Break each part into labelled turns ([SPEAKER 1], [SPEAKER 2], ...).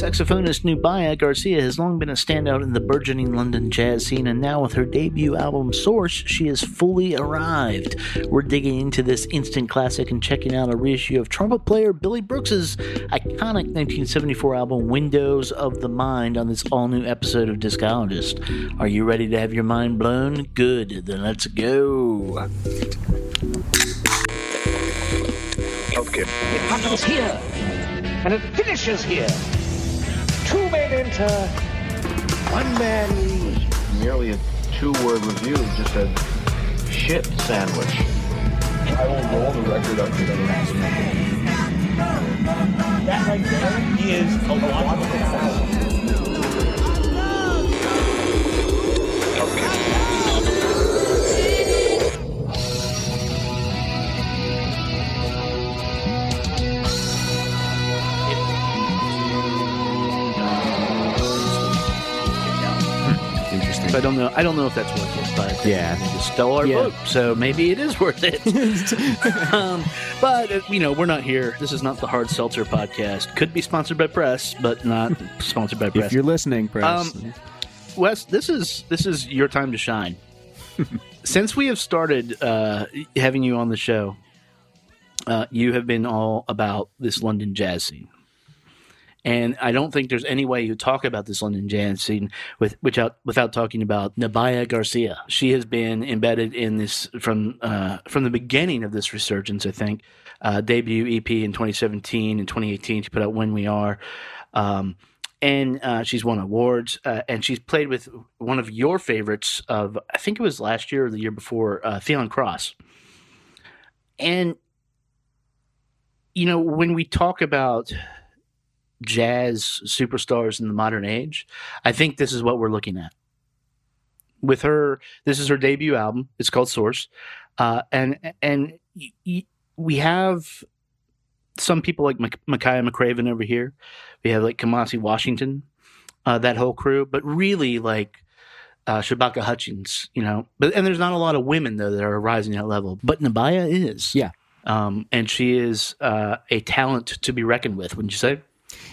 [SPEAKER 1] saxophonist Nubia Garcia has long been a standout in the burgeoning London jazz scene, and now with her debut album Source, she has fully arrived. We're digging into this instant classic and checking out a reissue of trumpet player Billy Brooks's iconic 1974 album Windows of the Mind on this all new episode of Discologist. Are you ready to have your mind blown? Good, then let's go.
[SPEAKER 2] Okay. It happens here, and it finishes here. Two men enter, one man leaves.
[SPEAKER 3] Merely a two-word review just a shit sandwich.
[SPEAKER 4] I will roll the record up to the
[SPEAKER 2] That right there is a wonderful sound.
[SPEAKER 1] So I don't know. I don't know if that's worth it, but
[SPEAKER 5] Yeah.
[SPEAKER 1] it's a stellar
[SPEAKER 5] Yeah.
[SPEAKER 1] book, so maybe it is worth it. um, but uh, you know, we're not here. This is not the Hard Seltzer podcast. Could be sponsored by Press, but not sponsored by Press.
[SPEAKER 5] If you're listening, press.
[SPEAKER 1] Um, Wes, this is this is your time to shine. Since we have started uh, having you on the show, uh, you have been all about this London jazz scene. And I don't think there's any way you talk about this London jazz scene with, without without talking about Nabaya Garcia. She has been embedded in this from uh, from the beginning of this resurgence. I think uh, debut EP in 2017 and 2018. She put out When We Are, um, and uh, she's won awards. Uh, and she's played with one of your favorites of I think it was last year or the year before, uh, Theon Cross. And you know when we talk about jazz superstars in the modern age, I think this is what we're looking at. With her, this is her debut album. It's called Source, uh, and and y- y- we have some people like Mik- Makaya McCraven over here. We have like Kamasi Washington, uh, that whole crew. But really, like uh, Shabaka Hutchings, you know. But and there's not a lot of women though that are rising that level. But Nabaya is,
[SPEAKER 5] Yeah.
[SPEAKER 1] um, and she is uh, a talent to be reckoned with. Wouldn't you say?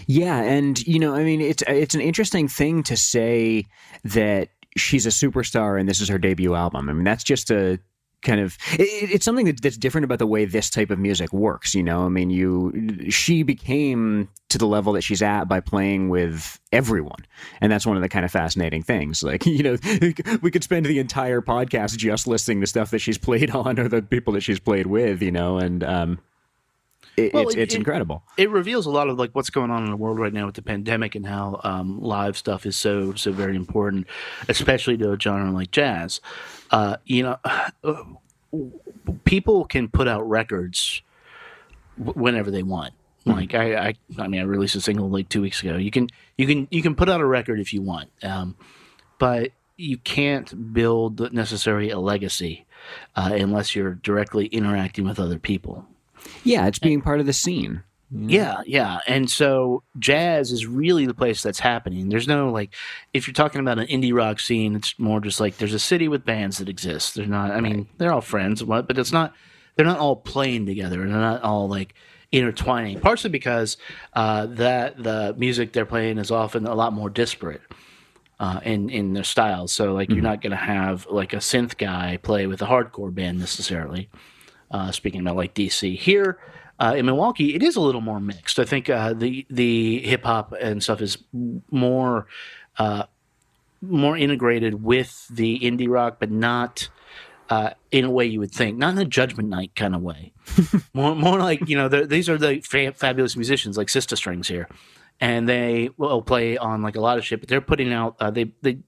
[SPEAKER 5] Yeah, and you know, I mean, it's it's an interesting thing to say that she's a superstar and this is her debut album. I mean, that's just a kind of it, it's something that, that's different about the way this type of music works. You know, I mean, you she became to the level that she's at by playing with everyone, and that's one of the kind of fascinating things. Like, you know, we could spend the entire podcast just listing the stuff that she's played on or the people that she's played with. You know, and um, it,
[SPEAKER 1] Well,
[SPEAKER 5] it's it's
[SPEAKER 1] it-
[SPEAKER 5] incredible.
[SPEAKER 1] it reveals a lot of like what's going on in the world right now with the pandemic and how um, live stuff is so so very important, especially to a genre like jazz. Uh, you know, people can put out records whenever they want. Like I, I, I mean, I released a single like two weeks ago. You can, you can, you can put out a record if you want, um, but you can't build necessarily a legacy uh, unless you're directly interacting with other people.
[SPEAKER 5] Yeah, it's being part of the scene.
[SPEAKER 1] Yeah, yeah. And so jazz is really the place that's happening. There's no like if you're talking about an indie rock scene, it's more just like there's a city with bands that exist. They're not I mean, they're all friends and what, but it's not they're not all playing together and they're not all like intertwining. Partially because uh, that the music they're playing is often a lot more disparate. Uh, in in their styles, so like you're not going to have like a synth guy play with a hardcore band necessarily uh, speaking about like DC. Here uh, in Milwaukee, it is a little more mixed. I think uh, the the hip hop and stuff is more uh, more integrated with the indie rock, but not uh, in a way you would think, not in a Judgment Night kind of way. more more like you know the, these are the fa- fabulous musicians like Sister Strings here, and they will play on like a lot of shit. But they're putting out uh, they they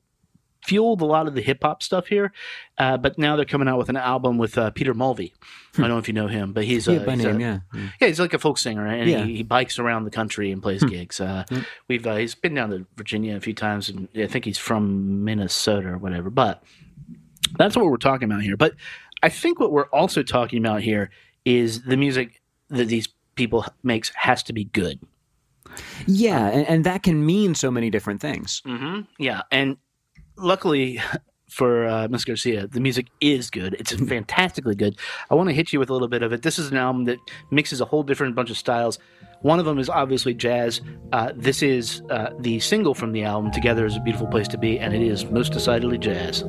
[SPEAKER 1] fueled a lot of the hip hop stuff here, uh, but now they're coming out with an album with uh, Peter Mulvey. I don't know if you know him, but he's,
[SPEAKER 5] Yeah, by
[SPEAKER 1] he's
[SPEAKER 5] name,
[SPEAKER 1] a,
[SPEAKER 5] yeah.
[SPEAKER 1] yeah, he's like a folk singer, and
[SPEAKER 5] Yeah.
[SPEAKER 1] he, he bikes around the country and plays gigs. Uh, We've uh, he's been down to Virginia a few times, and I think he's from Minnesota or whatever. But that's what we're talking about here. But I think what we're also talking about here is the music that these people makes has to be good.
[SPEAKER 5] Yeah, and, and that can mean so many different things.
[SPEAKER 1] Mm-hmm. Yeah, and luckily for uh, Miss Garcia. The music is good. It's fantastically good. I want to hit you with a little bit of it. This is an album that mixes a whole different bunch of styles. One of them is obviously jazz. Uh, this is uh, the single from the album, Together is a Beautiful Place to Be, and it is most decidedly jazz.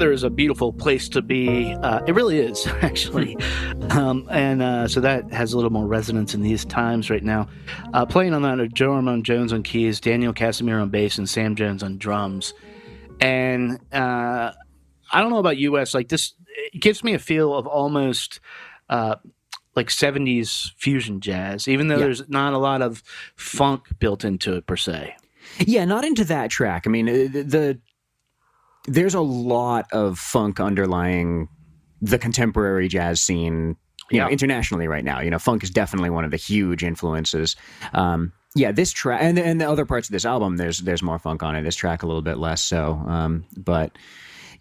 [SPEAKER 1] Together is a beautiful place to be. Uh, it really is, actually. Um, and uh, so that has a little more resonance in these times right now. Uh, playing on that are Joe Armon-Jones on keys, Daniel Casimir on bass, and Sam Jones on drums. And uh, I don't know about US, like this, it gives me a feel of almost uh, like 70s fusion jazz, even though yeah. there's not a lot of funk built into it per se.
[SPEAKER 5] Yeah, not into that track. I mean, uh, the there's a lot of funk underlying the contemporary jazz scene you yeah. know internationally right now. You know funk is definitely one of the huge influences. Um, yeah this track and, and the other parts of this album there's there's more funk on it. This track a little bit less so um, but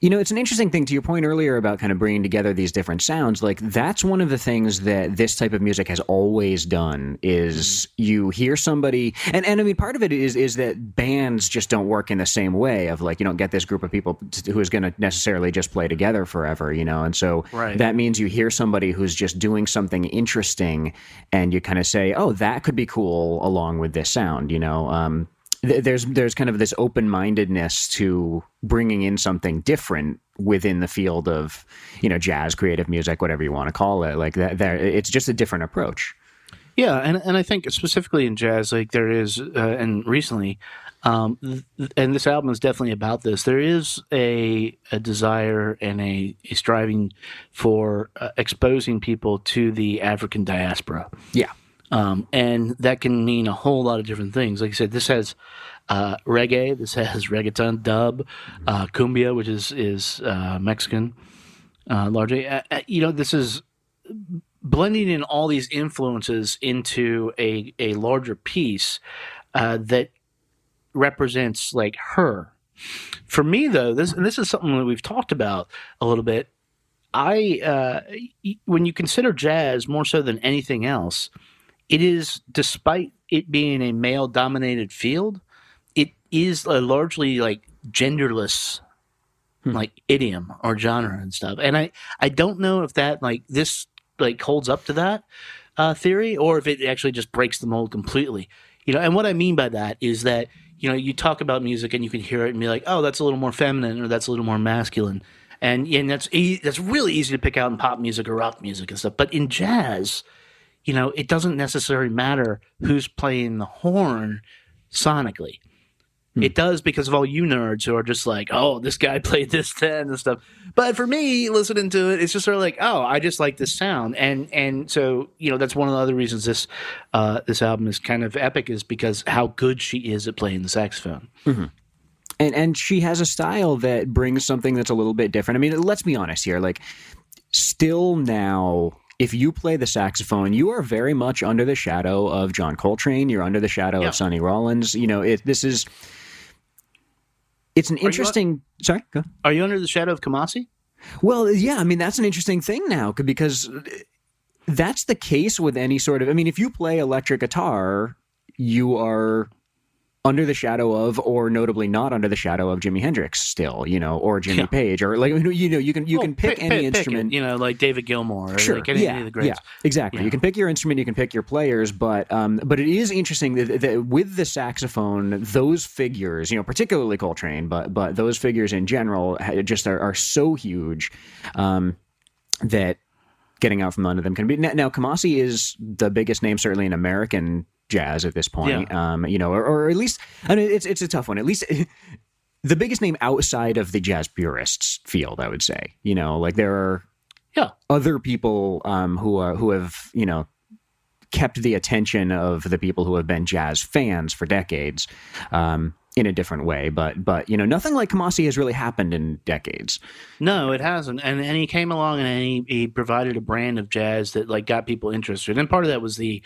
[SPEAKER 5] you know, it's an interesting thing to your point earlier about kind of bringing together these different sounds. Like that's one of the things that this type of music has always done is you hear somebody and, and I mean part of it is is that bands just don't work in the same way of like you don't get this group of people who is going to necessarily just play together forever, you know. And so right. that means you hear somebody who's just doing something interesting and you kind of say, "Oh, that could be cool along with this sound," you know. Um, there's there's kind of this open mindedness to bringing in something different within the field of you know jazz, creative music, whatever you want to call it. Like that, there it's just a different approach.
[SPEAKER 1] Yeah, and and I think specifically in jazz, like there is, uh, and recently, um, th- and this album is definitely about this. There is a a desire and a, a striving for uh, exposing people to the African diaspora.
[SPEAKER 5] Yeah,
[SPEAKER 1] um, and that can mean a whole lot of different things. Like I said, this has uh, reggae, this has reggaeton, dub, uh, cumbia, which is is uh, Mexican, uh, largely. Uh, uh, you know, this is blending in all these influences into a a larger piece that represents like her. For me, though, this and this is something that we've talked about a little bit. I when you consider jazz more so than anything else it is, despite it being a male dominated field, it is a largely like genderless hmm. like idiom or genre and stuff. And I, I don't know if that like this like holds up to that uh, theory or if it actually just breaks the mold completely. You know, and what I mean by that is that you know you talk about music and you can hear it and be like, oh, that's a little more feminine or that's a little more masculine, and and that's that's really easy to pick out in pop music or rock music and stuff. But in jazz, you know, it doesn't necessarily matter who's playing the horn sonically. It does because of all you nerds who are just like, oh, this guy played this then and stuff. But for me, listening to it, it's just sort of like, oh, I just like this sound, and and so you know that's one of the other reasons this uh, this album is kind of epic is because how good she is at playing the saxophone.
[SPEAKER 5] and and she has a style that brings something that's a little bit different. I mean, let's be honest here. Like, still now, if you play the saxophone, you are very much under the shadow of John Coltrane. You're under the shadow
[SPEAKER 1] Yeah.
[SPEAKER 5] of Sonny Rollins. You know, it, this is. It's an
[SPEAKER 1] you-
[SPEAKER 5] interesting. Sorry, go.
[SPEAKER 1] Are you under the shadow of Kamasi?
[SPEAKER 5] Well, yeah, I mean that's an interesting thing now because that's the case with any sort of. I mean, if you play electric guitar, you are under the shadow of, or notably not under the shadow of Jimi Hendrix still, you know, or Jimmy
[SPEAKER 1] Yeah.
[SPEAKER 5] Page, or like you know, you can you
[SPEAKER 1] Well,
[SPEAKER 5] can pick, any
[SPEAKER 1] it,
[SPEAKER 5] instrument.
[SPEAKER 1] you know, like David Gilmour, or
[SPEAKER 5] Sure.
[SPEAKER 1] like any,
[SPEAKER 5] yeah.
[SPEAKER 1] any of the greats.
[SPEAKER 5] Yeah. Exactly.
[SPEAKER 1] Yeah.
[SPEAKER 5] You can pick your instrument. You can pick your players. But um, but it is interesting that, that with the saxophone, those figures, you know, particularly Coltrane, but but those figures in general, just are, are so huge um, that getting out from under them can be. Now, Kamasi is the biggest name, certainly in American jazz at this point. Um, you know, or, or at least, I mean, it's it's a tough one. At least. The biggest name outside of the jazz purists field, I would say. You know, like there are
[SPEAKER 1] Yeah.
[SPEAKER 5] other people um, who are who have you know kept the attention of the people who have been jazz fans for decades um, in a different way. But but you know nothing like Kamasi has really happened in decades.
[SPEAKER 1] No, it hasn't. And and he came along and he, he provided a brand of jazz that like got people interested. And part of that was the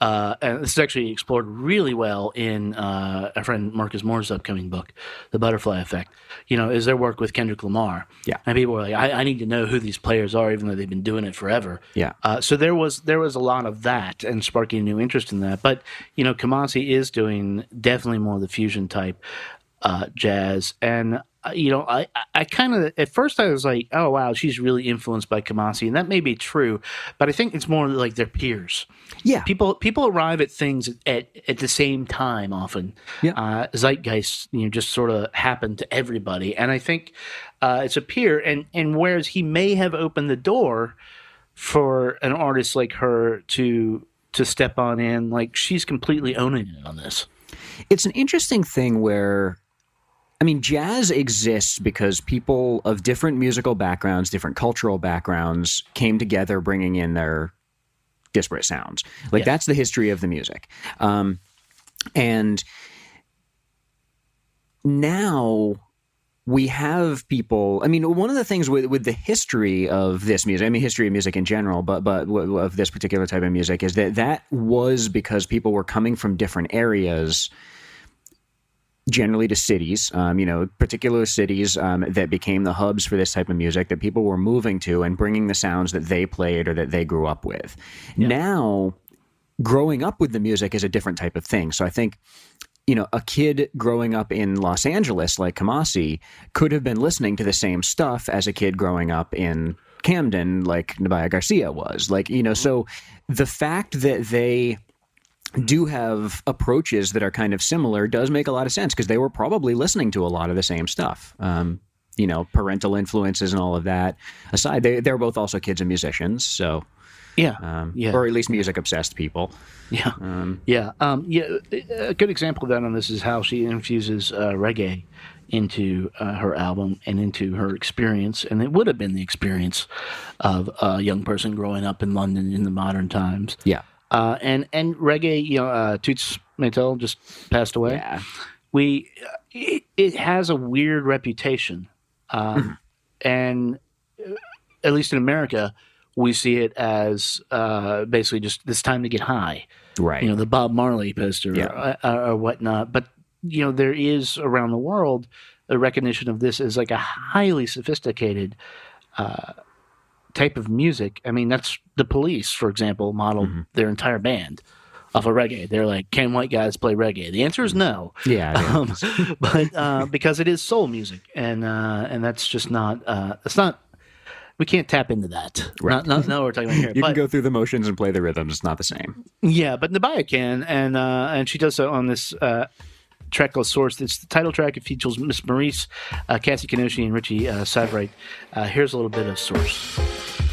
[SPEAKER 1] uh, and this is actually explored really well in uh, our friend Marcus Moore's upcoming book, The Butterfly Effect. You know, is their work with Kendrick Lamar.
[SPEAKER 5] Yeah.
[SPEAKER 1] And people were like, I, I need to know who these players are, even though they've been doing it forever.
[SPEAKER 5] Yeah.
[SPEAKER 1] Uh, so there was there was a lot of that and sparking a new interest in that. But you know, Kamasi is doing definitely more of the fusion type uh, jazz, and you know, I I- kind of at first I was like, oh wow, she's really influenced by Kamasi, and that may be true, but I think it's more like their peers.
[SPEAKER 5] Yeah,
[SPEAKER 1] People people arrive at things at at the same time often.
[SPEAKER 5] Yeah.
[SPEAKER 1] Uh, zeitgeist, you know, just sort of happen to everybody, and I think uh, it's a peer. And and whereas he may have opened the door for an artist like her to to step on in, like she's completely owning it on this.
[SPEAKER 5] it's an interesting thing where I mean, jazz exists because people of different musical backgrounds, different cultural backgrounds came together, bringing in their disparate sounds. Like that's the history of the music. Um, and now we have people. I mean, one of the things with with the history of this music, I mean, history of music in general, but but of this particular type of music is that that was because people were coming from different areas generally to cities, um, you know, particular cities um, that became the hubs for this type of music that people were moving to and bringing the sounds that they played or that they grew up with. Now, growing up with the music is a different type of thing. So I think, you know, a kid growing up in Los Angeles like Kamasi could have been listening to the same stuff as a kid growing up in Camden like Nabaya Garcia was. Like, you know, so the fact that they do have approaches that are kind of similar does make a lot of sense because they were probably listening to a lot of the same stuff. Um, you know, parental influences and all of that aside, they they're both also kids and musicians, so
[SPEAKER 1] Yeah,
[SPEAKER 5] um,
[SPEAKER 1] yeah,
[SPEAKER 5] or at least music obsessed people.
[SPEAKER 1] yeah, yeah, um, yeah. A good example of that on this is how she infuses uh, reggae into uh, her album and into her experience, and it would have been the experience of a young person growing up in London in the modern times.
[SPEAKER 5] Yeah,
[SPEAKER 1] Uh, and and reggae, you know, uh, Toots Maytel just passed away.
[SPEAKER 5] yeah,
[SPEAKER 1] we it, it has a weird reputation um, and uh, at least in america we see it as uh, basically just this time to get high
[SPEAKER 5] right.
[SPEAKER 1] you know the bob marley poster
[SPEAKER 5] Yeah.
[SPEAKER 1] or, or whatnot but you know there is around the world a recognition of this as like a highly sophisticated uh, type of music i mean that's the police for example modeled
[SPEAKER 5] Mm-hmm.
[SPEAKER 1] their entire band off of reggae they're like can white guys play reggae the answer is no
[SPEAKER 5] yeah,
[SPEAKER 1] um, but uh, because it is soul music, and uh, and that's just not uh, it's not we can't tap into that.
[SPEAKER 5] Right.
[SPEAKER 1] Not, not, not what we're talking about here.
[SPEAKER 5] you
[SPEAKER 1] but
[SPEAKER 5] can go through the motions and play the rhythms. It's not the same.
[SPEAKER 1] yeah, but Nabaya can, and uh, and she does so on this. Uh, Track called Source. It's the title track. It features Miss Maurice, uh, Cassie Kinoshi, and Richie uh. Uh, here's a little bit of Source.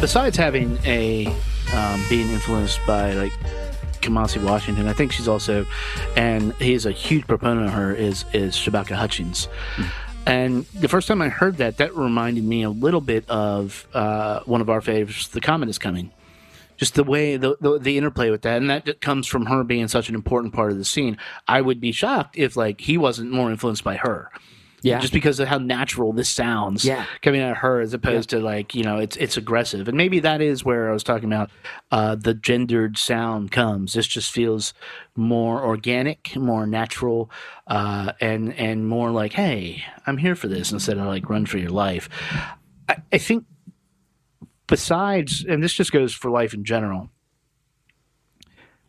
[SPEAKER 1] Besides having a um, being influenced by like Kamasi Washington, I think she's also, and he's a huge proponent of her is is Shabaka Hutchings. And the first time I heard that, that reminded me a little bit of uh, one of our favorites, "The Comet Is Coming." Just the way the, the the interplay with that, and that comes from her being such an important part of the scene. I would be shocked if like he wasn't more influenced by her.
[SPEAKER 5] Yeah.
[SPEAKER 1] just because of how natural this sounds
[SPEAKER 5] Yeah.
[SPEAKER 1] coming out of her as opposed to like you know it's it's aggressive. And maybe that is where i was talking about uh the gendered sound comes. This just feels more organic more natural uh and and more like hey i'm here for this instead of like run for your life. I, I think besides and this just goes for life in general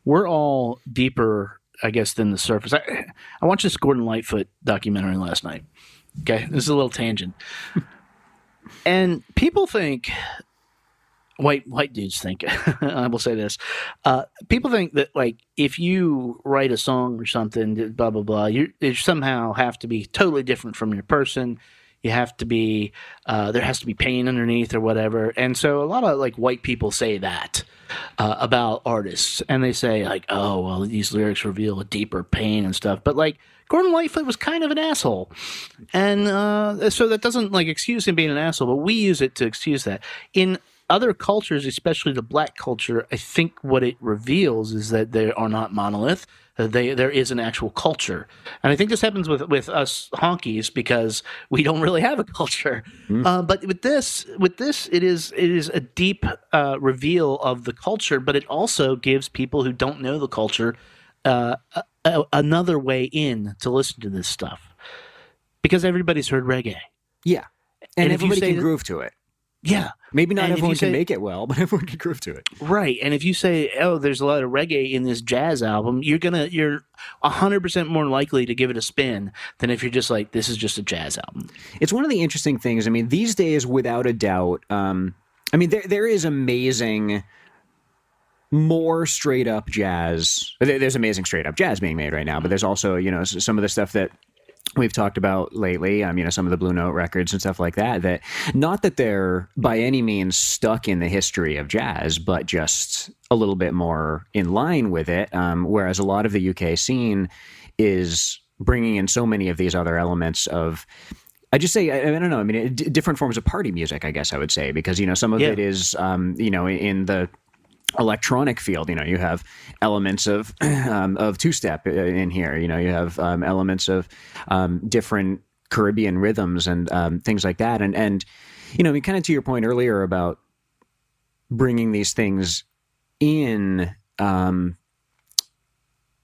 [SPEAKER 1] we're all deeper i guess than the surface. I i watched this gordon lightfoot documentary last night okay this is a little tangent. And people think white white dudes think i will say this uh, people think that like if you write a song or something blah blah blah you, you somehow have to be totally different from your person you have to be uh, there has to be pain underneath or whatever. And so a lot of like white people say that uh, about artists. And they say like oh well these lyrics reveal a deeper pain and stuff. But like gordon lightfoot was kind of an asshole. And uh, so that doesn't like excuse him being an asshole but we use it to excuse that. In other cultures especially the black culture i think what it reveals is that they are not monolith they there is an actual culture. And i think this happens with with us honkies because we don't really have a culture. Uh, but with this with this it is it is a deep uh, reveal of the culture but it also gives people who don't know the culture uh, a, a, another way in to listen to this stuff. Because everybody's heard reggae.
[SPEAKER 5] Yeah. And,
[SPEAKER 1] And if you
[SPEAKER 5] everybody
[SPEAKER 1] say
[SPEAKER 5] can groove to it.
[SPEAKER 1] Yeah
[SPEAKER 5] Maybe not
[SPEAKER 1] And
[SPEAKER 5] everyone
[SPEAKER 1] say-
[SPEAKER 5] can make it well, but everyone can groove to it.
[SPEAKER 1] Right. And if you say, "Oh, there's a lot of reggae in this jazz album," you're going to you're 100% more likely to give it a spin than if you're just like, "This is just a jazz album."
[SPEAKER 5] It's one of the interesting things. I mean, these days, without a doubt, um, I mean, there there is amazing, more straight up jazz. There's amazing straight up jazz being made right now, but there's also you know some of the stuff that we've talked about lately. Um, you know, some of the Blue Note records and stuff like that. That not that they're by any means stuck in the history of jazz, but just a little bit more in line with it. Um, whereas a lot of the UK scene is bringing in so many of these other elements of. I just say I, I don't know. I mean, d- different forms of party music. I guess I would say because you know some of
[SPEAKER 1] Yeah.
[SPEAKER 5] it is um, you know in the electronic field. You know, you have elements of um, of two step in here. You know, you have um, elements of um, different Caribbean rhythms and um, things like that. And and you know, I mean, kind of to your point earlier about bringing these things in. Um,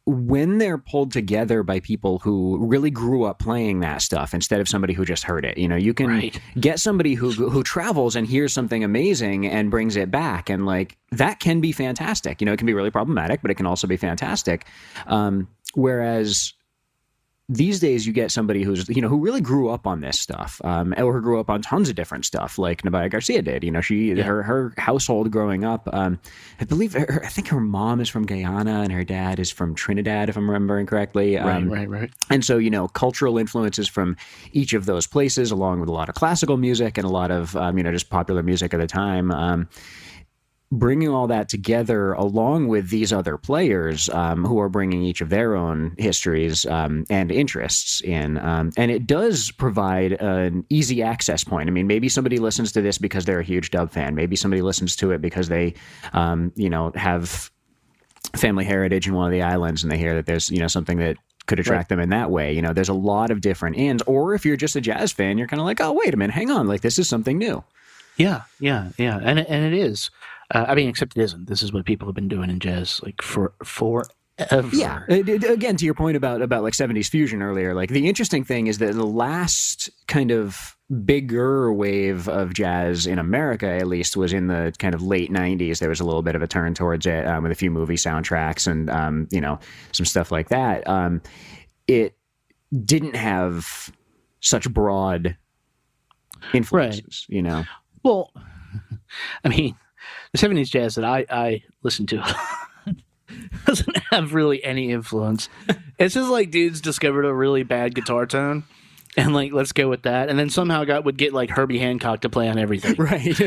[SPEAKER 5] when they're pulled together by people who really grew up playing that stuff instead of somebody who just heard it, you know, you can
[SPEAKER 1] Right.
[SPEAKER 5] get somebody who who travels and hears something amazing and brings it back, and like that can be fantastic. You know, it can be really problematic, but it can also be fantastic. Um, whereas these days you get somebody who's you know who really grew up on this stuff um, or grew up on tons of different stuff like Nabaya Garcia did you know she her her household growing up um, I believe her, I think her mom is from Guyana and her dad is from Trinidad if I'm remembering correctly um,
[SPEAKER 1] right, right.
[SPEAKER 5] and so, you know, cultural influences from each of those places, along with a lot of classical music and a lot of, um, you know, just popular music at the time. Bringing all that together along with these other players um, who are bringing each of their own histories um, and interests in um, and it does provide an easy access point. I mean maybe somebody listens to this because they're a huge dub fan. Maybe somebody listens to it because they um, you know have family heritage in one of the islands and they hear that there's you know something that could attract them in that way. You know there's a lot of different ends. Or if you're just a jazz fan you're kind of like oh wait a minute. Hang on. Like this is something new.
[SPEAKER 1] Yeah, yeah, yeah. And and it is. Uh, I mean, except it isn't. This is what people have been doing in jazz like for forever.
[SPEAKER 5] Yeah. It- it- again, to your point about about like '70s fusion earlier, like the interesting thing is that the last kind of bigger wave of jazz in America, at least, was in the kind of late '90s. There was a little bit of a turn towards it um, with a few movie soundtracks and um, you know some stuff like that. Um, it didn't have such broad influences, you know.
[SPEAKER 1] Well, I mean, '70s jazz that I I listen to doesn't have really any influence. It's just like dudes discovered a really bad guitar tone, and like let's go with that. And then somehow got would get like Herbie Hancock to play on everything,
[SPEAKER 5] right.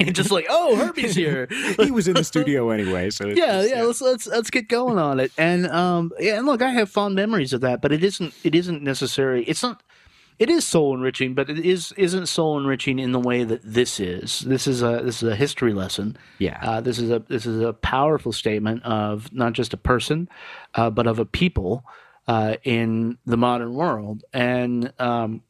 [SPEAKER 1] and just like oh Herbie's here.
[SPEAKER 5] he was in the studio anyway, so it's
[SPEAKER 1] yeah,
[SPEAKER 5] just-
[SPEAKER 1] yeah. Let's let's let's get going on it. And um, yeah, and look, I have fond memories of that, but it isn't it isn't necessary. It's not. It is soul enriching, but it is isn't soul enriching in the way that this is. This is a this is a history lesson.
[SPEAKER 5] Yeah.
[SPEAKER 1] Uh, this is a this is a powerful statement of not just a person, uh, but of a people uh, in the modern world. And um,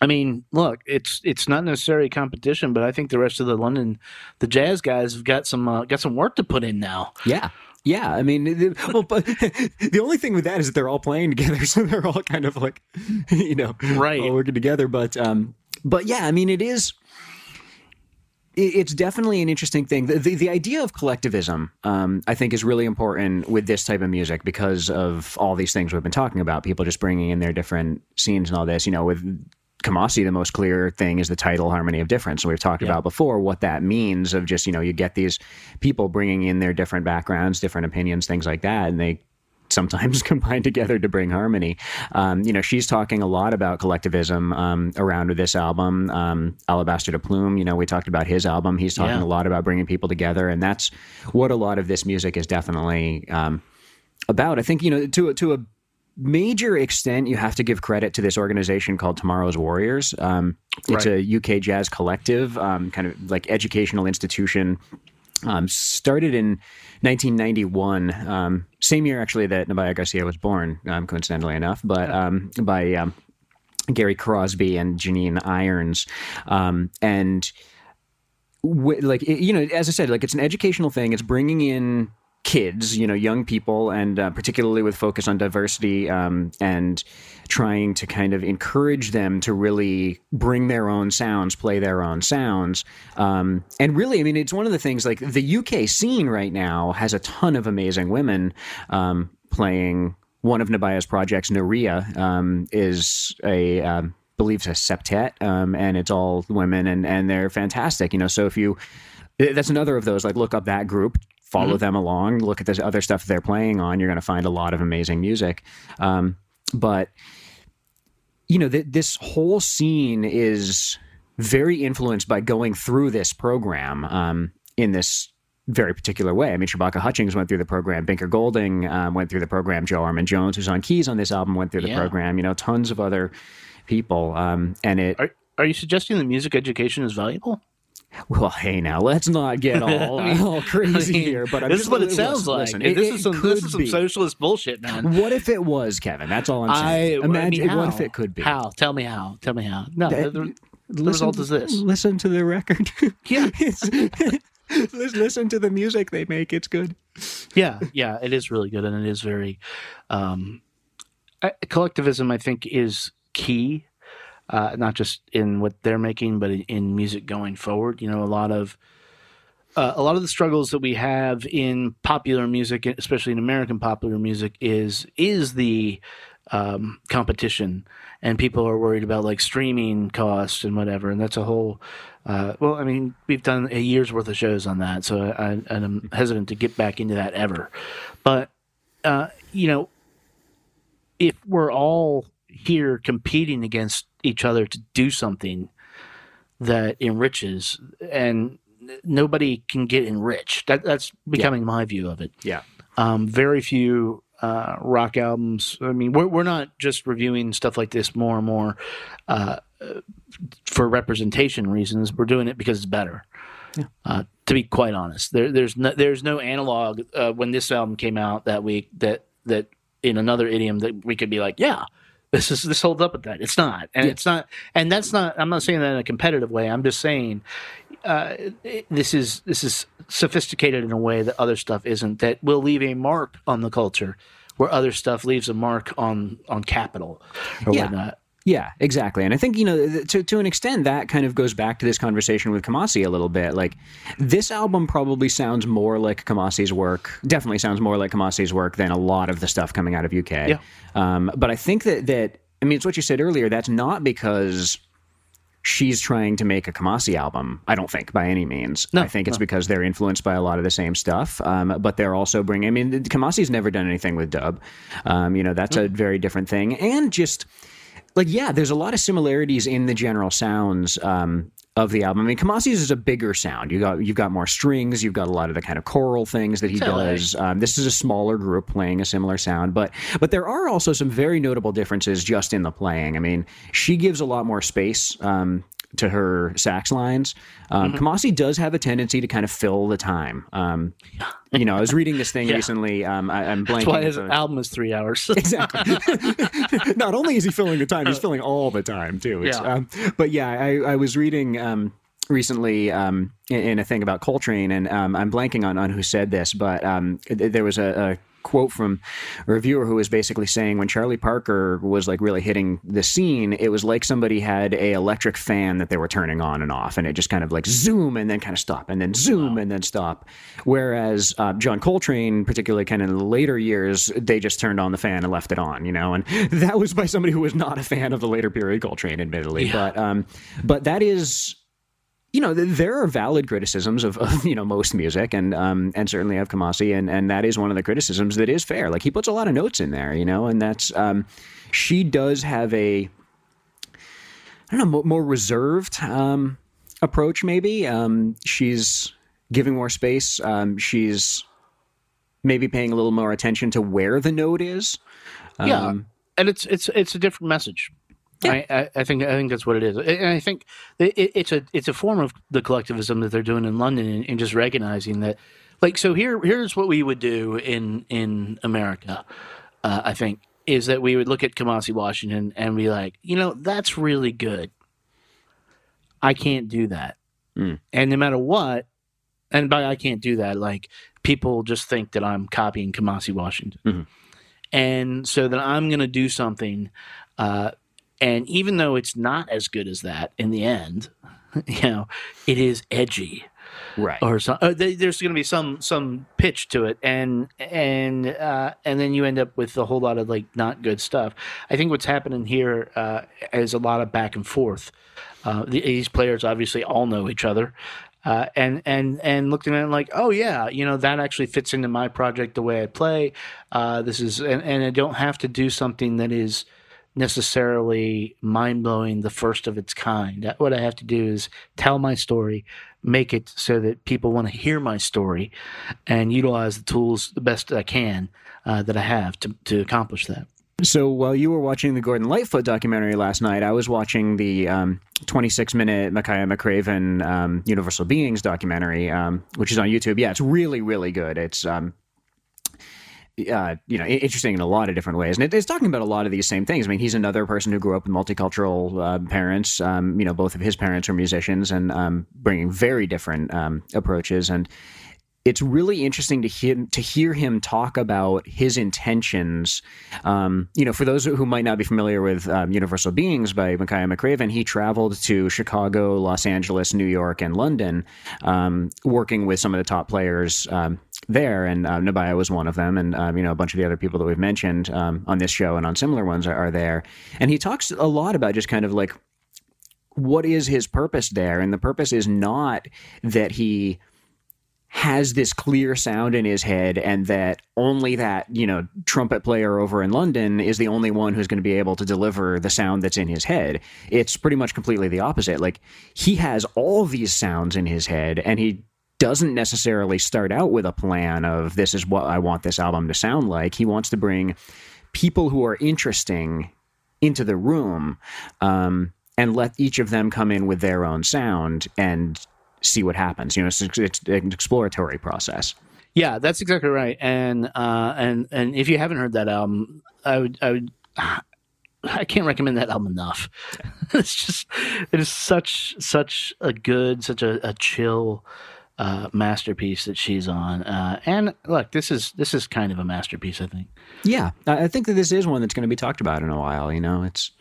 [SPEAKER 1] I mean, look, it's it's not necessarily competition, but I think the rest of the London, the jazz guys have got some uh, got some work to put in now.
[SPEAKER 5] Yeah. Yeah, I mean, the, well, but the only thing with that is that they're all playing together, so they're all kind of like, you know,
[SPEAKER 1] Right.
[SPEAKER 5] all working together. But, um, but yeah, I mean, it is. It's definitely an interesting thing. The, the, the idea of collectivism, um, I think, is really important with this type of music because of all these things we've been talking about. People just bringing in their different scenes and all this. You know, with Kamasi, the most clear thing is the title "Harmony of Difference." And we've talked about before what that means of just you know you get these people bringing in their different backgrounds, different opinions, things like that, and they sometimes combine together to bring harmony. Um, you know, she's talking a lot about collectivism um, around this album, um, Alabaster DePlume. You know, we talked about his album. He's talking
[SPEAKER 1] Yeah.
[SPEAKER 5] a lot about bringing people together, and that's what a lot of this music is definitely um, about. I think you know to to a major extent, you have to give credit to this organization called Tomorrow's Warriors. Um, it's
[SPEAKER 1] Right.
[SPEAKER 5] a UK jazz collective, um, kind of like educational institution. Um, started in 1991, um, same year actually that Nabaya Garcia was born, um, coincidentally enough, but um, by um, Gary Crosby and Janine Irons, um, and w- like it, you know, as I said, like it's an educational thing. It's bringing in kids, you know, young people, and uh, particularly with focus on diversity um, and trying to kind of encourage them to really bring their own sounds, play their own sounds, um, and really, I mean, it's one of the things. Like the UK scene right now has a ton of amazing women um, playing. One of Nabaya's projects, Nérija, um, is a um, believes a septet, um, and it's all women, and and they're fantastic. You know, so if you that's another of those like look up that group follow them along look at this other stuff they're playing on you're going to find a lot of amazing music um, but you know th- this whole scene is very influenced by going through this program um, in this very particular way. I mean, Shabaka Hutchings went through the program. Binker Golding um, went through the program. Joe Armon-Jones, who's on keys on this album, went through the
[SPEAKER 1] Yeah.
[SPEAKER 5] program. You know, tons of other people. Um, and it,
[SPEAKER 1] Are are you suggesting that music education is valuable?
[SPEAKER 5] Well, hey, now let's not get all, all crazy
[SPEAKER 1] I mean,
[SPEAKER 5] here. But I'm
[SPEAKER 1] this is what it
[SPEAKER 5] listen,
[SPEAKER 1] sounds like.
[SPEAKER 5] listen,
[SPEAKER 1] this
[SPEAKER 5] it-
[SPEAKER 1] is some this is some socialist bullshit, man.
[SPEAKER 5] What if it was, Kevin? That's all I'm
[SPEAKER 1] I
[SPEAKER 5] saying.
[SPEAKER 1] I mean,
[SPEAKER 5] Imagine what if it could be.
[SPEAKER 1] How? Tell me how. Tell me how. No,
[SPEAKER 5] That-
[SPEAKER 1] the, the result is this.
[SPEAKER 5] Listen to the record.
[SPEAKER 1] Yeah.
[SPEAKER 5] Listen to the music they make. It's good.
[SPEAKER 1] yeah yeah it is really good and it is very um collectivism i think is key uh not just in what they're making but in, music going forward. You know a lot of uh, a lot of the struggles that we have in popular music especially in american popular music is is the um, competition. And people are worried about like streaming costs and whatever. And that's a whole uh, well i mean we've done a year's worth of shows on that. So I, i'm hesitant to get back into that ever. But uh, you know if we're all here competing against each other to do something that enriches and nobody can get enriched that, that's becoming my view of it
[SPEAKER 5] Yeah.
[SPEAKER 1] um, very few uh, rock albums. I mean, we're we're not just reviewing stuff like this more and more uh, for representation reasons. We're doing it because it's better. Uh, to be quite honest, there, there's no there's no analog uh, when this album came out that week that that in another idiom that we could be like, yeah, this is this holds up with that. It's not, and it's not, and that's not. I'm not saying that in a competitive way. I'm just saying uh, this is this is sophisticated in a way that other stuff isn't. That will leave a mark on the culture, where other stuff leaves a mark on on capital or
[SPEAKER 5] Yeah.
[SPEAKER 1] whatnot.
[SPEAKER 5] Yeah, exactly. And I think, you know, to, to an extent, that kind of goes back to this conversation with Kamasi a little bit. Like, this album probably sounds more like Kamasi's work, definitely sounds more like Kamasi's work than a lot of the stuff coming out of UK.
[SPEAKER 1] Yeah.
[SPEAKER 5] Um, but I think that, that, I mean, it's what you said earlier. That's not because she's trying to make a Kamasi album. I don't think by any means.
[SPEAKER 1] No,
[SPEAKER 5] I think it's because they're influenced by a lot of the same stuff. Um, but they're also bringing. I mean, Kamasi's never done anything with dub. Um, you know, that's a very different thing. And just like yeah, there's a lot of similarities in the general sounds um, of the album. I mean, Kamasi's is a bigger sound. You got you've got more strings. You've got a lot of the kind of choral things that he
[SPEAKER 1] LA.
[SPEAKER 5] does. Um, this is a smaller group playing a similar sound, but but there are also some very notable differences just in the playing. I mean, she gives a lot more space. Um, to her sax lines, um,
[SPEAKER 1] Mm-hmm.
[SPEAKER 5] Kamasi does have a tendency to kind of fill the time. Um, you know, I was reading this thing
[SPEAKER 1] Yeah.
[SPEAKER 5] recently. Um, I, I'm blanking.
[SPEAKER 1] That's why his
[SPEAKER 5] the-
[SPEAKER 1] album is three hours.
[SPEAKER 5] exactly. Not only is he filling the time, he's filling all the time too. It's,
[SPEAKER 1] Yeah.
[SPEAKER 5] Um, but yeah, I, I was reading um, recently um, in, a thing about Coltrane, and um, I'm blanking on, on who said this, but um, th- there was a, a quote from a reviewer who was basically saying when Charlie Parker was like really hitting the scene, it was like somebody had a electric fan that they were turning on and off, and it just kind of like zoom and then kind of stop, and then zoom and then stop. Whereas uh, John Coltrane, particularly kind of in the later years, they just turned on the fan and left it on, you know, and that was by somebody who was not a fan of the later period Coltrane, admittedly, but um, but that is you know, there are valid criticisms of, of you know most music, and um, and certainly of Kamasi, and and that is one of the criticisms that is fair. Like he puts a lot of notes in there, you know, and that's um, she does have a I don't know more, reserved um, approach. Maybe um, she's giving more space. Um, she's maybe paying a little more attention to where the note is.
[SPEAKER 1] yeah,
[SPEAKER 5] Um,
[SPEAKER 1] and it's it's it's a different message. I, I, I think I think that's what it is, and I think it, it- it's a it's a form of the collectivism that they're doing in London, and, and just recognizing that, like, so here here's what we would do in in America. Uh, I think is that we would look at Kamasi Washington and be like, you know, that's really good. I can't do that, and no matter what, and by I can't do that, like people just think that I'm copying Kamasi Washington and so then I'm going to do something. Uh, and even though it's not as good as that in the end, you know, it is edgy
[SPEAKER 5] right.
[SPEAKER 1] or some, uh, th- there's going to be some some pitch to it, and and uh, and then you end up with a whole lot of like not good stuff. I think what's happening here uh, is a lot of back and forth. Uh, the, these players obviously all know each other. Uh, and and and looking at it like, oh yeah, you know that actually fits into my project the way I play. Uh, this is and, and I don't have to do something that is necessarily mind blowing, the first of its kind. What I have to do is tell my story, make it so that people want to hear my story, and utilize the tools the best I can uh, that I have to to accomplish that.
[SPEAKER 5] So while you were watching the Gordon Lightfoot documentary last night, I was watching the um, 26 minute Makaya McCraven um, Universal Beings documentary, um, which is on YouTube. Yeah, it's really, really good. It's um, uh, you know, interesting in a lot of different ways, and it, it's talking about a lot of these same things. I mean, he's another person who grew up with multicultural uh, parents. Um, you know, both of his parents were musicians, and um, bringing very different um, approaches. And it's really interesting to hear to hear him talk about his intentions. Um, you know, for those who might not be familiar with um, Universal Beings by Makaya McCraven, he traveled to Chicago, Los Angeles, New York, and London, um, working with some of the top players um, there. And uh, Nabaya was one of them, and um, you know a bunch of the other people that we've mentioned um, on this show and on similar ones are, are there. And he talks a lot about just kind of like what is his purpose there, and the purpose is not that he has this clear sound in his head and that only that you know trumpet player over in london is the only one who's going to be able to deliver the sound that's in his head it's pretty much completely the opposite like he has all these sounds in his head and he doesn't necessarily start out with a plan of this is what i want this album to sound like he wants to bring people who are interesting into the room um, and let each of them come in with their own sound and see what happens. You know, it's, it's an exploratory process.
[SPEAKER 1] Yeah, that's exactly right. And uh, and and if you haven't heard that album, I would I would I can't recommend that album enough. it's just it is such such a good, such a, a chill uh, masterpiece that she's on. Uh, and look, this is this is kind of a masterpiece, I think.
[SPEAKER 5] Yeah, I think that this is one that's going to be talked about in a while. You know, it's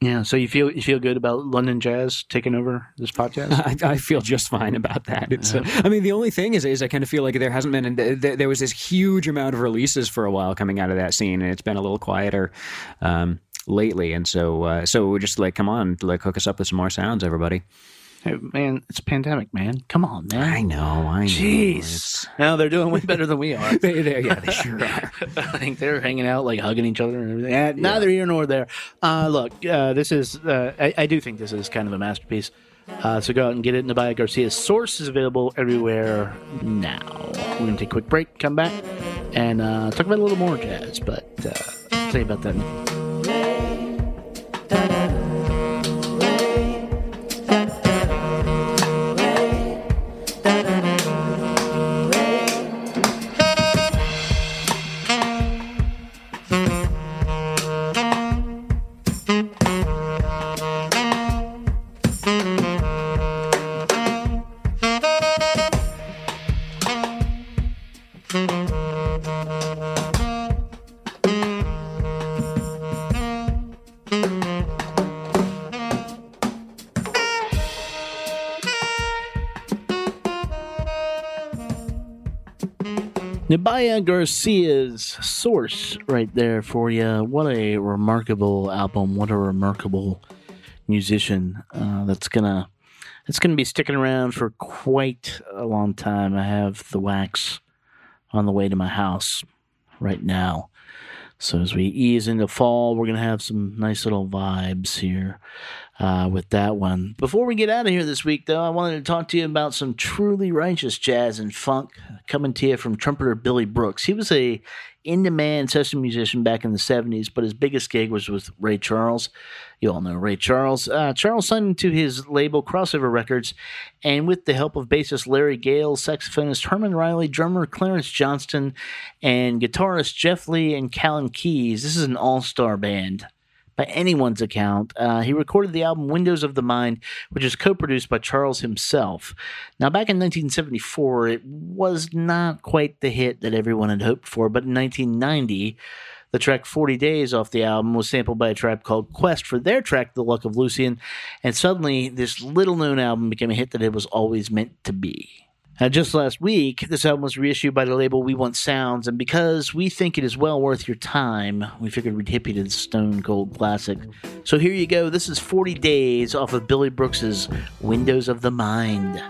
[SPEAKER 1] Yeah. So you feel you feel good about London Jazz taking over this podcast?
[SPEAKER 5] I, I feel just fine about that. It's, uh, I mean, the only thing is, is I kind of feel like there hasn't been, there, there was this huge amount of releases for a while coming out of that scene, and it's been a little quieter um, lately. And so, uh, so we're just like, come on, like hook us up with some more sounds, everybody.
[SPEAKER 1] Hey, man, it's a pandemic, man. Come on, man.
[SPEAKER 5] I know, I know.
[SPEAKER 1] Jeez.
[SPEAKER 5] It's-
[SPEAKER 1] No, they're doing way better than we are.
[SPEAKER 5] They, they, yeah, they sure are.
[SPEAKER 1] I think they're hanging out, like hugging each other and everything. Eh, Neither here nor there. Uh, look, uh, this is, uh, I, I do think this is kind of a masterpiece. Uh, so go out and get it. Nubya Garcia's source is available everywhere now. We're going to take a quick break, come back, and uh, talk about a little more jazz, but uh, I'll tell you about that. Garcia's source right there for you. What a remarkable album. What a remarkable musician. Uh, that's gonna it's gonna be sticking around for quite a long time. I have the wax on the way to my house right now. So as we ease into fall, we're gonna have some nice little vibes here uh, with that one. Before we get out of here this week, though, I wanted to talk to you about some truly righteous jazz and funk coming to you from trumpeter Billy Brooks. He was a in-demand session musician back in the 70s, but his biggest gig was with Ray Charles. You all know Ray Charles. Uh, Charles signed to his label Crossover Records, and with the help of bassist Larry Gale, saxophonist Herman Riley, drummer Clarence Johnston, and guitarist Jeff Lee and Callan Keys, this is an all-star band by anyone's account. Uh, he recorded the album Windows of the Mind, which is co produced by Charles himself. Now, back in 1974, it was not quite the hit that everyone had hoped for, but in 1990, the track 40 Days off the album was sampled by a tribe called Quest for their track The Luck of Lucien, and suddenly this little known album became a hit that it was always meant to be. Uh, just last week, this album was reissued by the label We Want Sounds, and because we think it is well worth your time, we figured we'd hip you to the Stone Cold Classic. So here you go. This is 40 Days off of Billy Brooks's Windows of the Mind.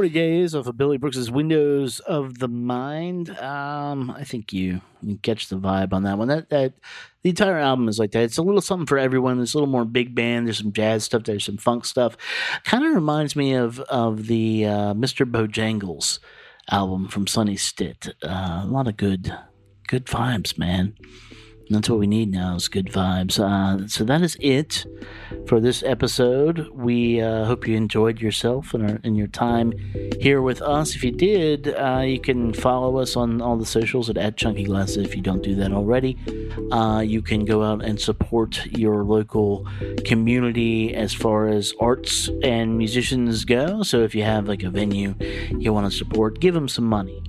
[SPEAKER 1] 40 days off of Billy Brooks's Windows of the Mind. Um, I think you, you catch the vibe on that one. That that the entire album is like that. It's a little something for everyone. There's a little more big band. There's some jazz stuff. There's some funk stuff. Kind of reminds me of of the uh, Mr. Bojangles album from Sonny Stitt. Uh, a lot of good good vibes, man. That's what we need now is good vibes. Uh, so that is it for this episode. We uh, hope you enjoyed yourself and, our, and your time here with us. If you did, uh, you can follow us on all the socials at, at Chunky Glasses if you don't do that already. Uh, you can go out and support your local community as far as arts and musicians go. So if you have like a venue you want to support, give them some money.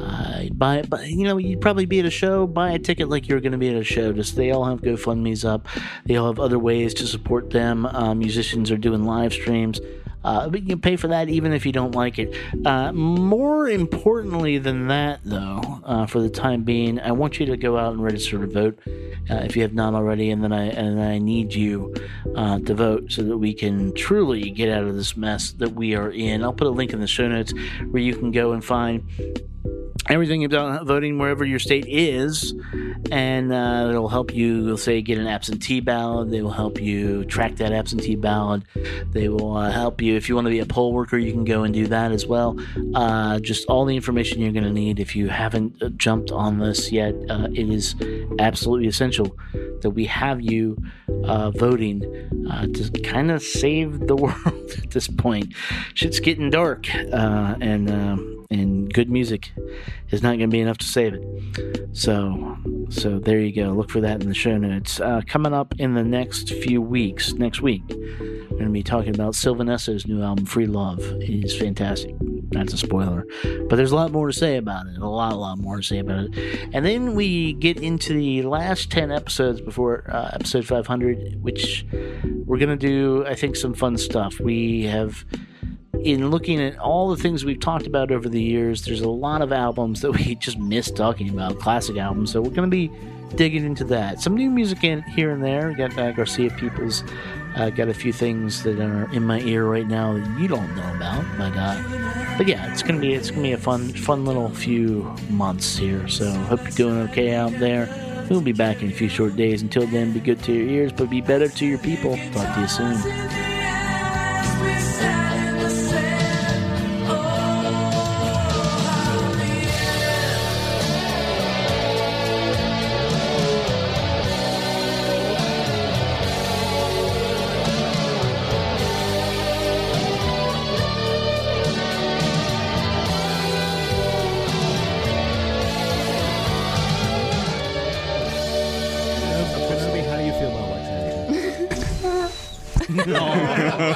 [SPEAKER 1] Uh, buy, buy, you know, you'd probably be at a show. Buy a ticket like you're going to be a show. Just they all have GoFundmes up. They all have other ways to support them. Uh, musicians are doing live streams. Uh, but you can pay for that even if you don't like it. Uh, more importantly than that, though, uh, for the time being, I want you to go out and register to vote uh, if you have not already, and then I and I need you uh, to vote so that we can truly get out of this mess that we are in. I'll put a link in the show notes where you can go and find everything about voting wherever your state is, and uh, it'll help you. Say get an absentee ballot. They will help you track that absentee ballot. They will uh, help you if you want to be a poll worker. You can go and do that as well. Uh, just all the information you're going to need if you haven't uh, jumped on this yet. Uh, it is absolutely essential that we have you uh, voting to kind of save the world at this point. Shit's getting dark, and. And good music is not going to be enough to save it. So, so there you go. Look for that in the show notes. Uh, coming up in the next few weeks, next week, we're going to be talking about Sylvan Esso's new album, Free Love. It is fantastic. That's a spoiler, but there's a lot more to say about it. A lot, a lot more to say about it. And then we get into the last ten episodes before uh, episode 500, which we're going to do. I think some fun stuff. We have in looking at all the things we've talked about over the years, there's a lot of albums that we just missed talking about, classic albums. So we're going to be digging into that. Some new music in here and there. We got uh, Garcia Peoples. Uh, got a few things that are in my ear right now that you don't know about, but uh, but yeah, it's gonna be it's gonna be a fun fun little few months here. So hope you're doing okay out there. We'll be back in a few short days. Until then, be good to your ears, but be better to your people. Talk to you soon.